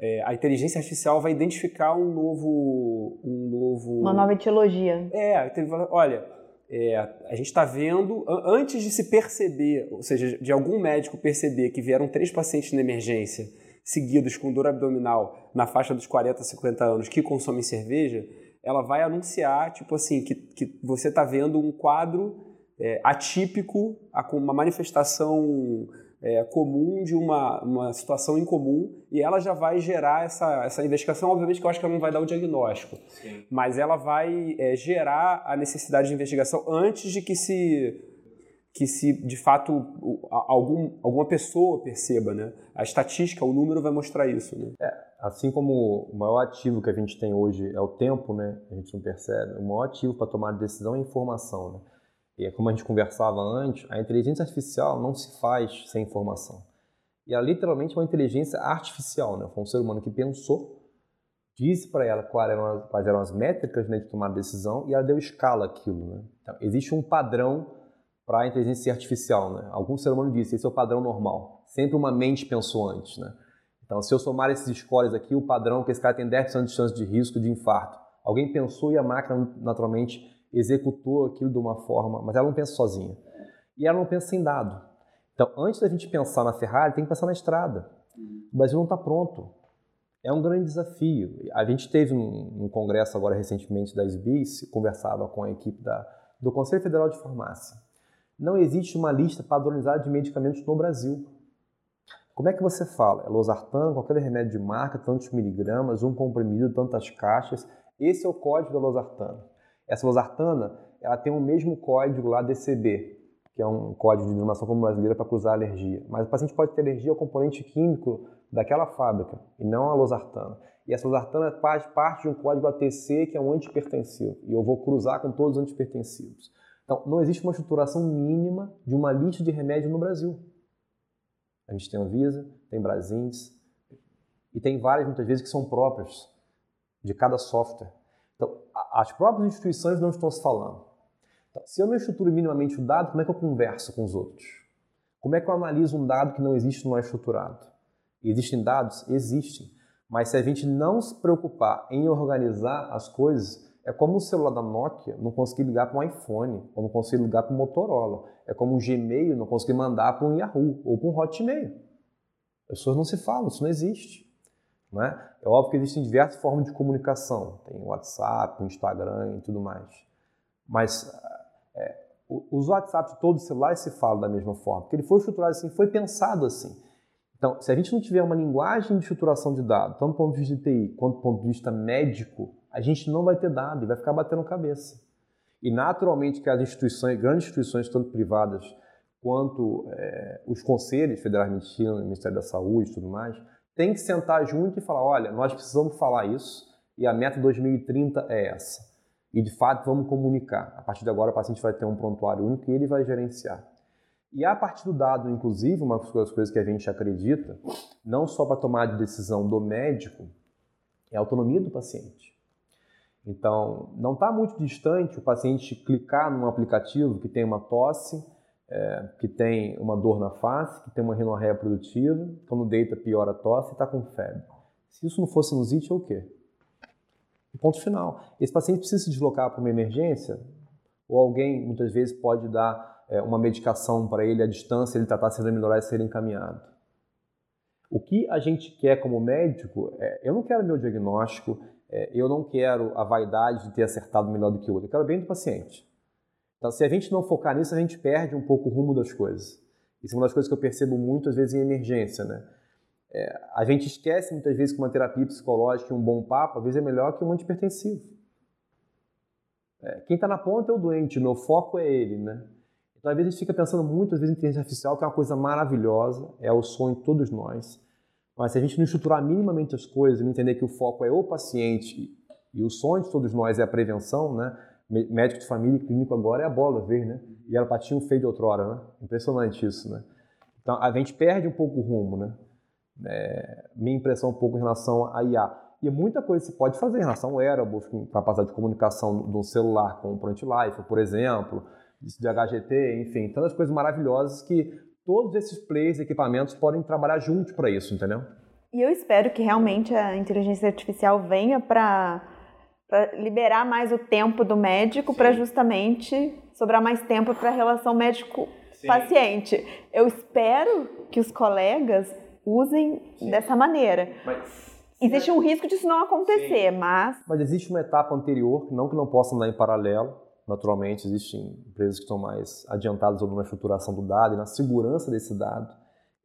é, a inteligência artificial vai identificar um novo, um novo... Uma nova etiologia. É, olha, é, a gente está vendo, antes de se perceber, ou seja, de algum médico perceber que vieram três pacientes na emergência seguidos com dor abdominal na faixa dos 40, 50 anos que consomem cerveja, ela vai anunciar, tipo assim, que, que você está vendo um quadro é, atípico, uma manifestação é, comum de uma, uma situação incomum e ela já vai gerar essa, essa investigação. Obviamente que eu acho que ela não vai dar o diagnóstico, Sim. mas ela vai é, gerar a necessidade de investigação antes de que se que se de fato algum, alguma pessoa perceba, né? A estatística, o número vai mostrar isso, né? É, assim como o maior ativo que a gente tem hoje é o tempo, né? A gente não percebe. O maior ativo para tomar decisão é a informação, né? E é como a gente conversava antes, a inteligência artificial não se faz sem informação. E ela literalmente é uma inteligência artificial, né? Foi um ser humano que pensou, disse para ela quais eram, as, quais eram as métricas né, de tomar decisão e ela deu escala aquilo, né? Então, existe um padrão para a inteligência artificial. Né? Algum ser humano disse, esse é o padrão normal. Sempre uma mente pensou antes. Né? Então, se eu somar esses scores aqui, o padrão é que esse cara tem 10% de chance de risco de infarto. Alguém pensou e a máquina naturalmente executou aquilo de uma forma, mas ela não pensa sozinha. E ela não pensa sem dado. Então, antes da gente pensar na Ferrari, tem que pensar na estrada. O Brasil não está pronto. É um grande desafio. A gente teve um, um congresso agora recentemente da SBIS, conversava com a equipe da, do Conselho Federal de Farmácia. Não existe uma lista padronizada de medicamentos no Brasil. Como é que você fala? É losartano, qualquer remédio de marca, tantos miligramas, um comprimido, tantas caixas. Esse é o código da losartana. Essa losartana, ela tem o mesmo código lá DCB, que é um código de denominação comum brasileira para cruzar alergia. Mas o paciente pode ter alergia ao componente químico daquela fábrica e não a losartana. E essa losartana faz parte de um código ATC que é um antipertensivo. E eu vou cruzar com todos os antipertensivos. Então, não existe uma estruturação mínima de uma lista de remédio no Brasil. A gente tem a Visa, tem Brasins, e tem várias, muitas vezes, que são próprias de cada software. As próprias instituições não estão se falando. Então, se eu não estruturo minimamente o dado, como é que eu converso com os outros? Como é que eu analiso um dado que não existe não é estruturado? Existem dados? Existem. Mas se a gente não se preocupar em organizar as coisas, é como o celular da Nokia não conseguir ligar para um iPhone, ou não conseguir ligar para um Motorola. É como o Gmail não conseguir mandar para um Yahoo ou para um Hotmail. As pessoas não se falam, isso não existe. Não é? óbvio que existem diversas formas de comunicação. Tem WhatsApp, Instagram e tudo mais. Mas é, os WhatsApp de todos os celulares se falam da mesma forma, porque ele foi estruturado assim, foi pensado assim. Então, se a gente não tiver uma linguagem de estruturação de dados, tanto do ponto de vista de TI quanto do ponto de vista médico, a gente não vai ter dado e vai ficar batendo cabeça. E naturalmente que as instituições, grandes instituições, tanto privadas quanto é, os conselhos federais de medicina, Ministério da Saúde e tudo mais, tem que sentar junto e falar, olha, nós precisamos falar isso e a meta 2030 é essa. E de fato vamos comunicar. A partir de agora o paciente vai ter um prontuário único e ele vai gerenciar. E a partir do dado, inclusive, uma das coisas que a gente acredita, não só para tomar de decisão do médico, é a autonomia do paciente. Então, não está muito distante o paciente clicar num aplicativo que tem uma tosse, é, que tem uma dor na face, que tem uma rinorreia produtiva, quando deita piora a tosse e está com febre. Se isso não fosse sinusite, é o quê? ponto final. Esse paciente precisa se deslocar para uma emergência, ou alguém, muitas vezes, pode dar é, uma medicação para ele à distância, ele tratar se ele melhorar e ser encaminhado. O que a gente quer como médico é, eu não quero meu diagnóstico, é, eu não quero a vaidade de ter acertado melhor do que o outro, eu quero bem do paciente. Então, se a gente não focar nisso, a gente perde um pouco o rumo das coisas. Isso é uma das coisas que eu percebo muito, às vezes, em emergência, né? É, a gente esquece muitas vezes que uma terapia psicológica e um bom papo, às vezes é melhor que um antipertensivo. É, quem está na ponta é o doente, o meu foco é ele, né? Então, às vezes, a gente fica pensando muito, às vezes, em inteligência artificial, que é uma coisa maravilhosa, é o sonho de todos nós. Mas se a gente não estruturar minimamente as coisas, não entender que o foco é o paciente e o sonho de todos nós é a prevenção, né? Médico de família e clínico agora é a bola ver, né? E era patinho feio de outrora, né? Impressionante isso, né? Então a gente perde um pouco o rumo, né? É, minha impressão um pouco em relação à IA. E muita coisa se pode fazer em relação ao wearables, capacidade de comunicação de um celular com o Pront Life, por exemplo, de HGT, enfim, tantas coisas maravilhosas que todos esses players, equipamentos podem trabalhar juntos para isso, entendeu? E eu espero que realmente a inteligência artificial venha para liberar mais o tempo do médico para justamente sobrar mais tempo para a relação médico-paciente. Eu espero que os colegas usem Sim. dessa maneira. Mas... Existe um risco disso não acontecer, Sim. mas... Mas existe uma etapa anterior, não que não possa andar em paralelo, naturalmente existem empresas que estão mais adiantadas na estruturação do dado e na segurança desse dado,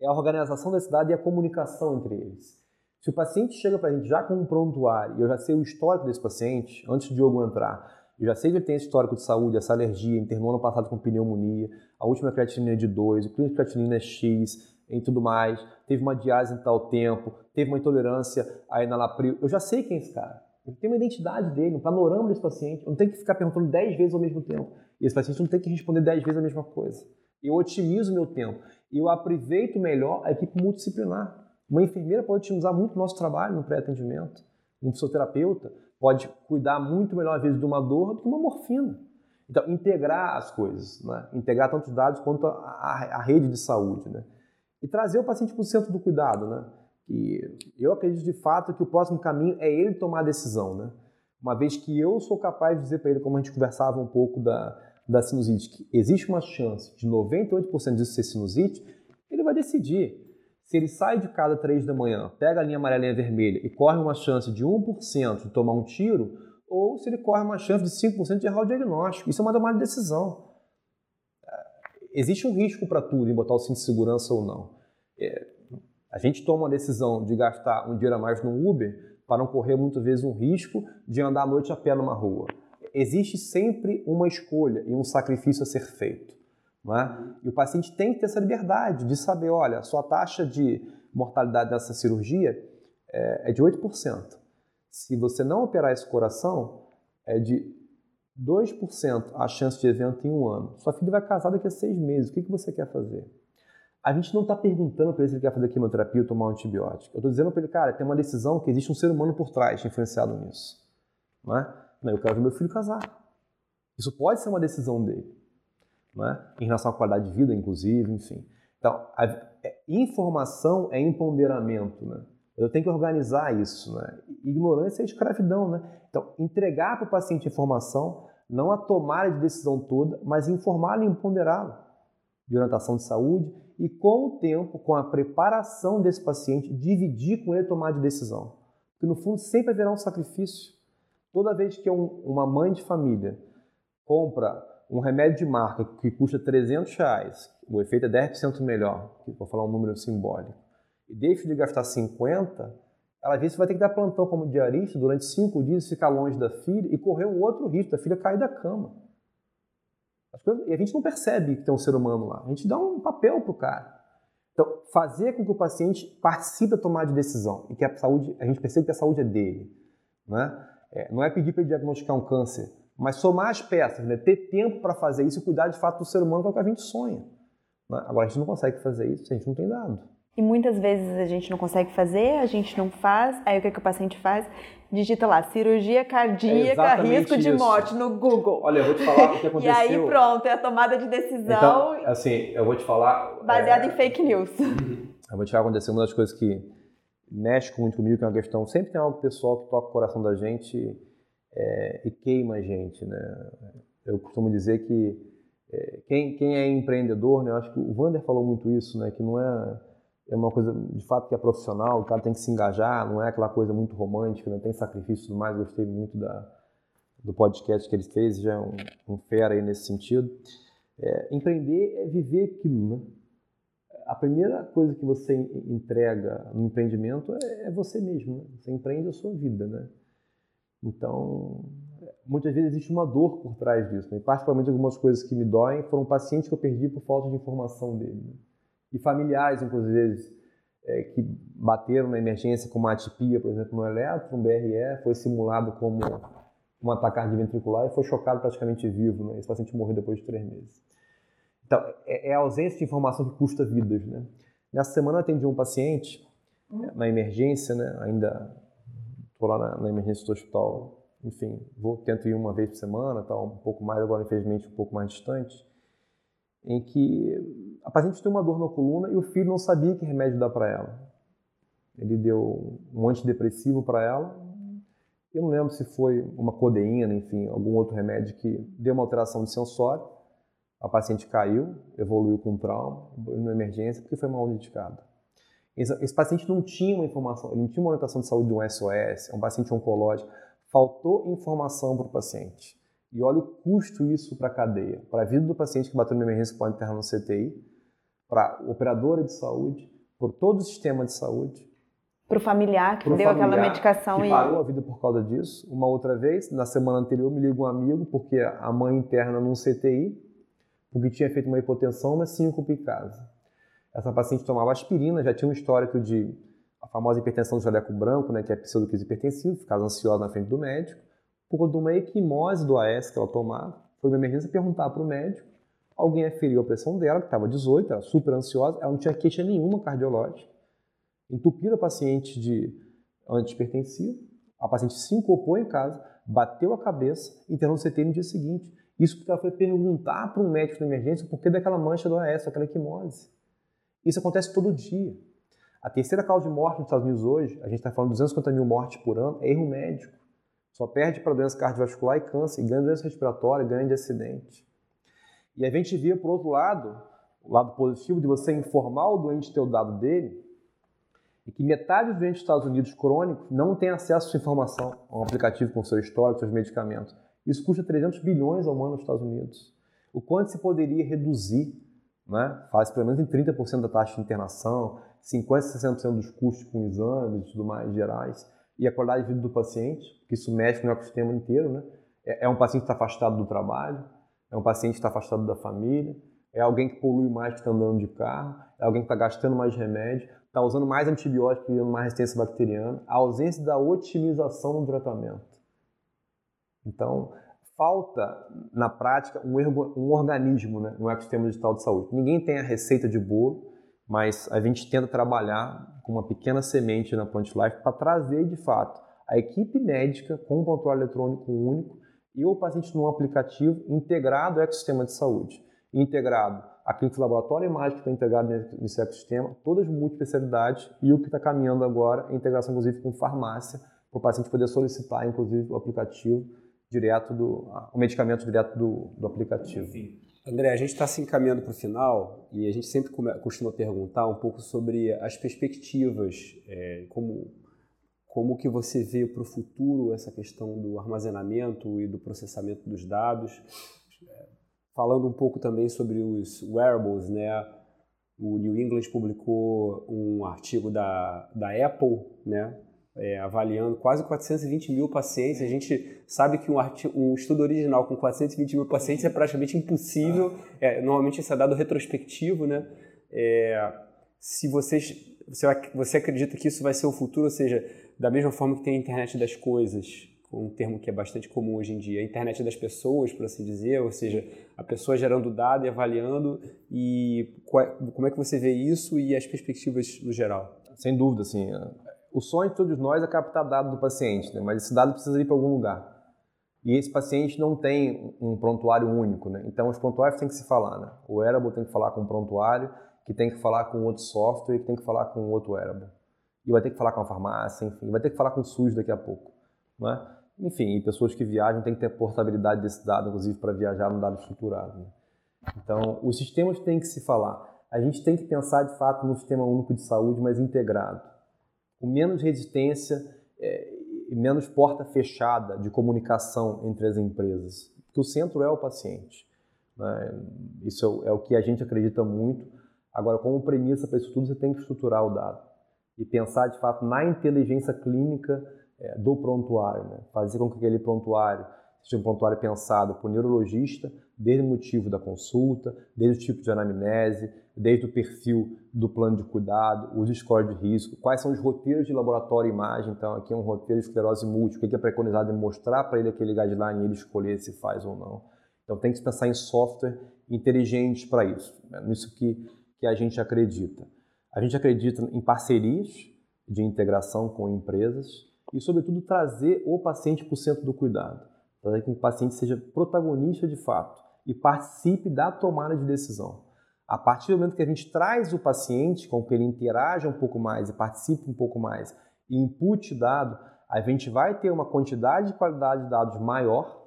é a organização desse dado e a comunicação entre eles. Se o paciente chega para a gente já com um prontuário e eu já sei o histórico desse paciente, antes de Diogo entrar, eu já sei que ele tem esse histórico de saúde, essa alergia, internou ano passado com pneumonia, a última creatinina é de 2, o clínico de creatinina é X e tudo mais, teve uma diálise em tal tempo, teve uma intolerância a enalapril. Eu já sei quem é esse cara. Eu tenho uma identidade dele, um panorama desse paciente. Eu não tenho que ficar perguntando 10 vezes ao mesmo tempo. E esse paciente não tem que responder 10 vezes a mesma coisa. Eu otimizo meu tempo. Eu aproveito melhor a equipe multidisciplinar. Uma enfermeira pode otimizar muito o nosso trabalho no pré-atendimento. Um fisioterapeuta pode cuidar muito melhor, às vezes, de uma dor do que uma morfina. Então, integrar as coisas, né? integrar tanto os dados quanto a, a, a rede de saúde. Né? E trazer o paciente para o centro do cuidado. Né? E eu acredito de fato que o próximo caminho é ele tomar a decisão. Né? Uma vez que eu sou capaz de dizer para ele, como a gente conversava um pouco da, da sinusite, que existe uma chance de 98% disso ser sinusite, ele vai decidir. Se ele sai de casa três da manhã, pega a linha amarela e a vermelha e corre uma chance de 1% de tomar um tiro, ou se ele corre uma chance de 5% de errar o diagnóstico. Isso é uma tomada de decisão. Existe um risco para tudo em botar o cinto de segurança ou não. É, a gente toma a decisão de gastar um dinheiro a mais no Uber para não correr muitas vezes um risco de andar à noite a pé numa rua. Existe sempre uma escolha e um sacrifício a ser feito. É? E o paciente tem que ter essa liberdade de saber, olha, sua taxa de mortalidade dessa cirurgia é, é de 8%. Se você não operar esse coração, é de 2% a chance de evento em um ano. Sua filha vai casar daqui a seis meses. O que, que você quer fazer? A gente não está perguntando para ele se ele quer fazer quimioterapia ou tomar um antibiótico. Eu estou dizendo para ele, cara, tem uma decisão que existe um ser humano por trás influenciado nisso. Não é? Não, eu quero ver meu filho casar. Isso pode ser uma decisão dele né? em relação à qualidade de vida, inclusive, enfim. Então, é, informação é empoderamento, né? Eu tenho que organizar isso, né? Ignorância é escravidão, né? Então, entregar para o paciente informação, não a tomada de decisão toda, mas informá-lo e empoderá-lo de orientação de saúde e, com o tempo, com a preparação desse paciente, dividir com ele a tomada de decisão. Porque, no fundo, sempre haverá um sacrifício. Toda vez que um, uma mãe de família compra um remédio de marca que custa 300 reais, o efeito é 10% melhor, vou falar um número simbólico, e deixa de gastar 50, ela às vezes vai ter que dar plantão como diarista durante 5 dias, ficar longe da filha e correr um outro risco, da filha cair da cama. E a gente não percebe que tem um ser humano lá, a gente dá um papel para o cara. Então, fazer com que o paciente participe da tomada de decisão e que a saúde, a gente perceba que a saúde é dele. Né? É, não é pedir para ele diagnosticar um câncer, mas somar as peças, né? ter tempo para fazer isso e cuidar de fato do ser humano que é o que a gente sonha. Né? Agora, a gente não consegue fazer isso se a gente não tem dado. E muitas vezes a gente não consegue fazer, a gente não faz, aí o que, que o paciente faz? Digita lá, cirurgia cardíaca, é risco de isso. morte no Google. Olha, eu vou te falar o que aconteceu. e aí pronto, é a tomada de decisão. Então, assim, eu vou te falar... Baseada é... em fake news. Eu vou te falar o que aconteceu, uma das coisas que mexe muito comigo, que é uma questão, sempre tem algo pessoal que toca o coração da gente é, e queima a gente, né? Eu costumo dizer que é, quem, quem é empreendedor, né? Eu acho que o Vander falou muito isso, né? Que não é é uma coisa de fato que é profissional, o cara tem que se engajar, não é aquela coisa muito romântica, não tem sacrifício e tudo mais. Gostei muito da, do podcast que ele fez, já é um, um fera aí nesse sentido. É, empreender é viver aquilo, né? a primeira coisa que você entrega no empreendimento é, é você mesmo. Né? Você empreende a sua vida, né? Então, muitas vezes existe uma dor por trás disso. Né? E particularmente algumas coisas que me doem foram pacientes que eu perdi por falta de informação dele. Né? E familiares, inclusive, é, que bateram na emergência com uma atipia, por exemplo, no eletro, um BRE, foi simulado como um ataque ventricular e foi chocado praticamente vivo. Né? Esse paciente morreu depois de três meses. Então, é, é a ausência de informação que custa vidas. Né? Nessa semana eu atendi um paciente na emergência, né? ainda estou lá na, na, emergência do hospital, enfim, vou tento ir uma vez por semana, tá, um pouco mais, agora infelizmente um pouco mais distante, em que a paciente tem uma dor na coluna e o filho não sabia que remédio dar para ela. Ele deu um antidepressivo para ela, eu não lembro se foi uma codeína, enfim, algum outro remédio que deu uma alteração de sensório. A paciente caiu, evoluiu com trauma, na emergência, porque foi mal indicado. Esse paciente não tinha uma informação, ele não tinha uma orientação de saúde de um SOS, é um paciente oncológico. Faltou informação para o paciente. E olha o custo isso para a cadeia, para a vida do paciente que bateu numa emergência pode internar no CTI, para a operadora de saúde, por todo o sistema de saúde. Para o familiar que Pro deu aquela medicação que e. parou a vida por causa disso. Uma outra vez, na semana anterior, me liga um amigo, porque a mãe interna num CTI, porque tinha feito uma hipotensão, mas síncope em casa. Essa paciente tomava aspirina, já tinha um histórico de a famosa hipertensão do jaleco branco, né, que é pseudocrise hipertensiva, ficava ansiosa na frente do médico, por conta de uma equimose do AS que ela tomava. Foi uma emergência perguntar para o médico, alguém aferiu a pressão dela, que estava 18, era super ansiosa, ela não tinha queixa nenhuma cardiológica. Entupiram a paciente de antihipertensivo, a paciente se sincopou em casa, bateu a cabeça, internou no CT no dia seguinte. Isso porque ela foi perguntar para um médico na emergência o porquê daquela mancha do AS, aquela equimose. Isso acontece todo dia. A terceira causa de morte nos Estados Unidos hoje, a gente está falando de 250 mil mortes por ano, é erro médico. Só perde para doença cardiovascular e câncer, e ganha doença respiratória, ganha de acidente. E a gente via, por outro lado, o lado positivo de você informar o doente ter o dado dele, e que metade dos doentes dos Estados Unidos crônicos não tem acesso essa informação, a um aplicativo com seu histórico, seus medicamentos. Isso custa 300 bilhões ao ano nos Estados Unidos. O quanto se poderia reduzir né? faz pelo menos em 30% da taxa de internação, 50% 60% dos custos com exames e tudo mais gerais, e a qualidade de vida do paciente, que isso mexe no ecossistema inteiro. Né? É, é um paciente que está afastado do trabalho, é um paciente que está afastado da família, é alguém que polui mais que está andando de carro, é alguém que está gastando mais remédio, está usando mais antibiótico, criando mais resistência bacteriana, a ausência da otimização do tratamento. Então, falta, na prática, um, ergo, um organismo né, no ecossistema digital de saúde. Ninguém tem a receita de bolo, mas a gente tenta trabalhar com uma pequena semente na Point Life para trazer, de fato, a equipe médica com um prontuário eletrônico único e o paciente num aplicativo integrado ao ecossistema de saúde. Integrado a clínica laboratório e mágica está integrado nesse ecossistema, todas multiespecialidades e o que está caminhando agora é integração, inclusive, com farmácia, para o paciente poder solicitar, inclusive, o aplicativo direto do o medicamento direto do, do aplicativo. Sim. André, a gente está se encaminhando para o final e a gente sempre costuma perguntar um pouco sobre as perspectivas, é, como como que você vê para o futuro essa questão do armazenamento e do processamento dos dados, falando um pouco também sobre os wearables, né? O New England publicou um artigo da, da Apple, né? É, avaliando quase 420 mil pacientes. A gente sabe que um, um, estudo original com 420 mil pacientes é praticamente impossível. É, normalmente isso é dado retrospectivo, né? É, se vocês, você, você acredita que isso vai ser o futuro, ou seja, da mesma forma que tem a internet das coisas, um termo que é bastante comum hoje em dia, a internet das pessoas, por assim dizer, ou seja, a pessoa gerando dado e avaliando, e como é que você vê isso e as perspectivas no geral? Sem dúvida, assim, o sonho de todos nós é captar dado do paciente, né? mas esse dado precisa ir para algum lugar. E esse paciente não tem um prontuário único, né? Então os prontuários têm que se falar, né? O wearable tem que falar com o prontuário, que tem que falar com outro software, que tem que falar com outro wearable. E vai ter que falar com a farmácia, enfim, vai ter que falar com o SUS daqui a pouco, né? Enfim, e pessoas que viajam têm que ter portabilidade desse dado, inclusive para viajar no dado estruturado. Né? Então, os sistemas têm que se falar. A gente tem que pensar, de fato, no sistema único de saúde, mas integrado com menos resistência é, e menos porta fechada de comunicação entre as empresas. Porque o centro é o paciente. Né? Isso é, é o que a gente acredita muito. Agora, como premissa para isso tudo, você tem que estruturar o dado e pensar de fato na inteligência clínica é, do prontuário, né? fazer com que aquele prontuário seja um prontuário pensado por neurologista, desde o motivo da consulta, desde o tipo de anamnese, desde o perfil do plano de cuidado, os scores de risco, quais são os roteiros de laboratório e imagem, então aqui é um roteiro de esclerose múltipla, o que é preconizado é mostrar para ele aquele guideline e ele escolher se faz ou não. Então tem que pensar em software inteligente para isso, né? nisso que, que a gente acredita. A gente acredita em parcerias de integração com empresas e, sobretudo, trazer o paciente para o centro do cuidado. Fazer com que o paciente seja protagonista de fato e participe da tomada de decisão. A partir do momento que a gente traz o paciente, com que ele interaja um pouco mais e participe um pouco mais e input dado, a gente vai ter uma quantidade e qualidade de dados maior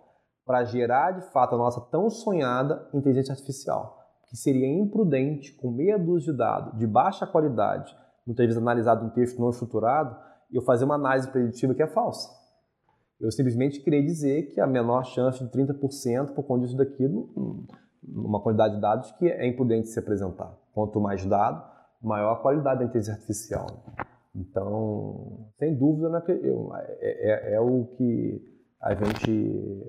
para gerar de fato a nossa tão sonhada inteligência artificial que seria imprudente, com meia dúzia de dados de baixa qualidade, muitas vezes analisado um texto não estruturado, eu fazer uma análise preditiva que é falsa. Eu simplesmente queria dizer que a menor chance de 30% por conta disso daquilo, uma quantidade de dados que é imprudente se apresentar. Quanto mais dado, maior a qualidade da inteligência artificial. Então, sem dúvida, né, é, é, é o que a gente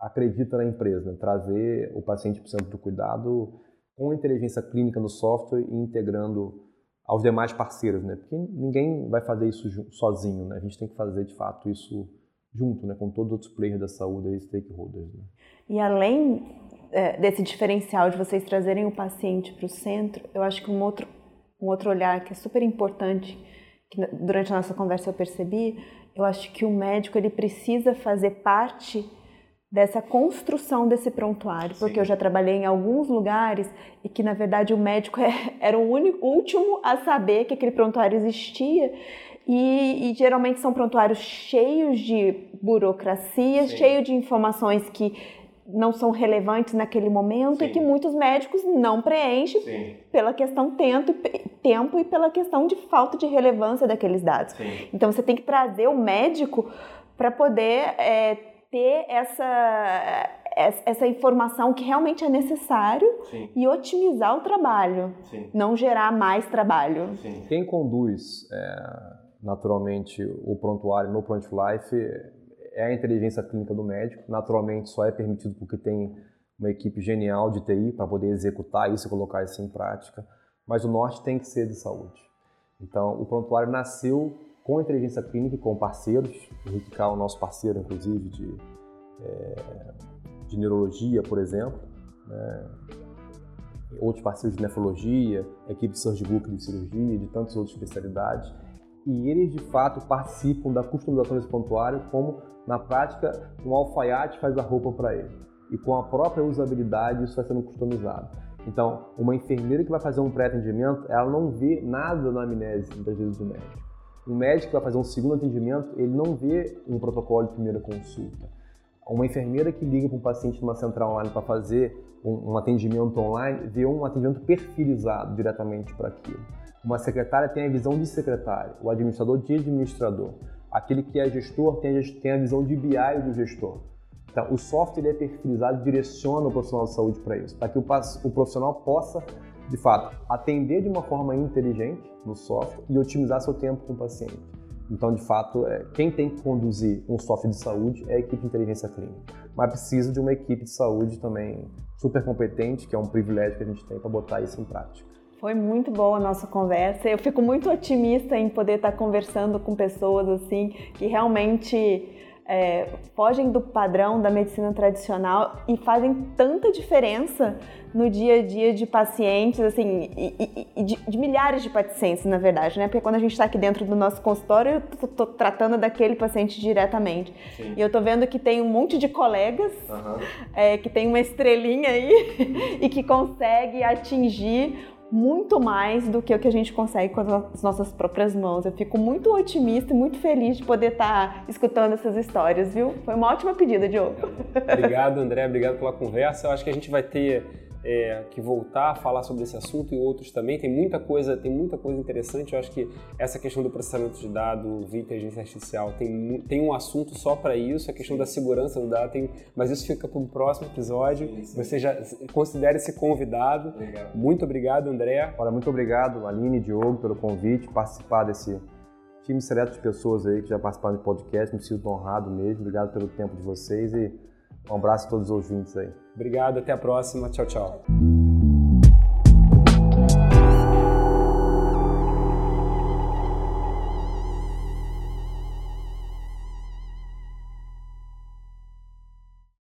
acredita na empresa, né? trazer o paciente para o centro do cuidado com inteligência clínica no software e integrando aos demais parceiros, né? Porque ninguém vai fazer isso sozinho, né? A gente tem que fazer de fato isso junto, né? Com todos os outros players da saúde e stakeholders. Né? E além é, desse diferencial de vocês trazerem o paciente para o centro, eu acho que um outro um outro olhar que é super importante que durante a nossa conversa eu percebi, eu acho que o médico ele precisa fazer parte dessa construção desse prontuário, porque Sim. eu já trabalhei em alguns lugares e que na verdade o médico é, era o único, último a saber que aquele prontuário existia e, e geralmente são prontuários cheios de burocracia, cheios cheio de informações que não são relevantes naquele momento Sim. e que muitos médicos não preenchem Sim. pela questão tempo, tempo e pela questão de falta de relevância daqueles dados. Sim. Então você tem que trazer o médico para poder é, ter essa, essa informação que realmente é necessário Sim. e otimizar o trabalho, Sim. não gerar mais trabalho. Sim. Quem conduz é, naturalmente o prontuário no Front Life é a inteligência clínica do médico. Naturalmente só é permitido porque tem uma equipe genial de TI para poder executar isso e colocar isso em prática. Mas o norte tem que ser de saúde. Então o prontuário nasceu com inteligência clínica e com parceiros. O Rick é o nosso parceiro, inclusive, de, é, de neurologia, por exemplo. Né? Outros parceiros de nefrologia, equipe de surgibook de cirurgia, de tantas outras especialidades. E eles, de fato, participam da customização desse prontuário, como, na prática, um alfaiate faz a roupa para ele. E com a própria usabilidade, isso vai sendo customizado. Então, uma enfermeira que vai fazer um pré-atendimento, ela não vê nada na amnésia, muitas vezes, do médico o médico que vai fazer um segundo atendimento, ele não vê um protocolo de primeira consulta. Uma enfermeira que liga para um paciente numa central online para fazer um, um, atendimento online, vê um atendimento perfilizado diretamente para aquilo. Uma secretária tem a visão de secretário, o administrador de administrador. Aquele que é gestor tem a, visão de BI do gestor. Então, o software é perfilizado direciona o profissional de saúde para isso, para que o, o profissional possa de fato, atender de uma forma inteligente no software e otimizar seu tempo com o paciente. Então, de fato, é, quem tem que conduzir um software de saúde é a equipe de inteligência clínica. Mas precisa de uma equipe de saúde também super competente, que é um privilégio que a gente tem para botar isso em prática. Foi muito boa a nossa conversa. Eu fico muito otimista em poder estar conversando com pessoas assim que realmente é, fogem do padrão da medicina tradicional e fazem tanta diferença no dia a dia de pacientes, assim, e, e, de, de, milhares de pacientes, na verdade, né? Porque quando a gente está aqui dentro do nosso consultório, eu tô tratando daquele paciente diretamente. Sim. E eu tô vendo que tem um monte de colegas uhum. é, que tem uma estrelinha aí e que consegue atingir muito mais do que o que a gente consegue com as nossas próprias mãos. Eu fico muito otimista e muito feliz de poder estar escutando essas histórias, viu? Foi uma ótima pedida, Diogo. Obrigado, André. Obrigado pela conversa. Eu acho que a gente vai ter é, que voltar a falar sobre esse assunto e outros também. Tem muita coisa, tem muita coisa interessante. Eu acho que essa questão do processamento de dado via inteligência artificial tem, tem um assunto só para isso, a questão da segurança do dado, tem, mas isso fica para um próximo episódio. Sim, sim. Você já considere-se convidado. Obrigado. Muito obrigado, André. Olha, muito obrigado, Aline e Diogo, pelo convite, participar desse time seleto de pessoas aí que já participaram do podcast. Me sinto honrado mesmo. Obrigado pelo tempo de vocês e um abraço a todos os ouvintes aí. Obrigado, até a próxima. Tchau, tchau.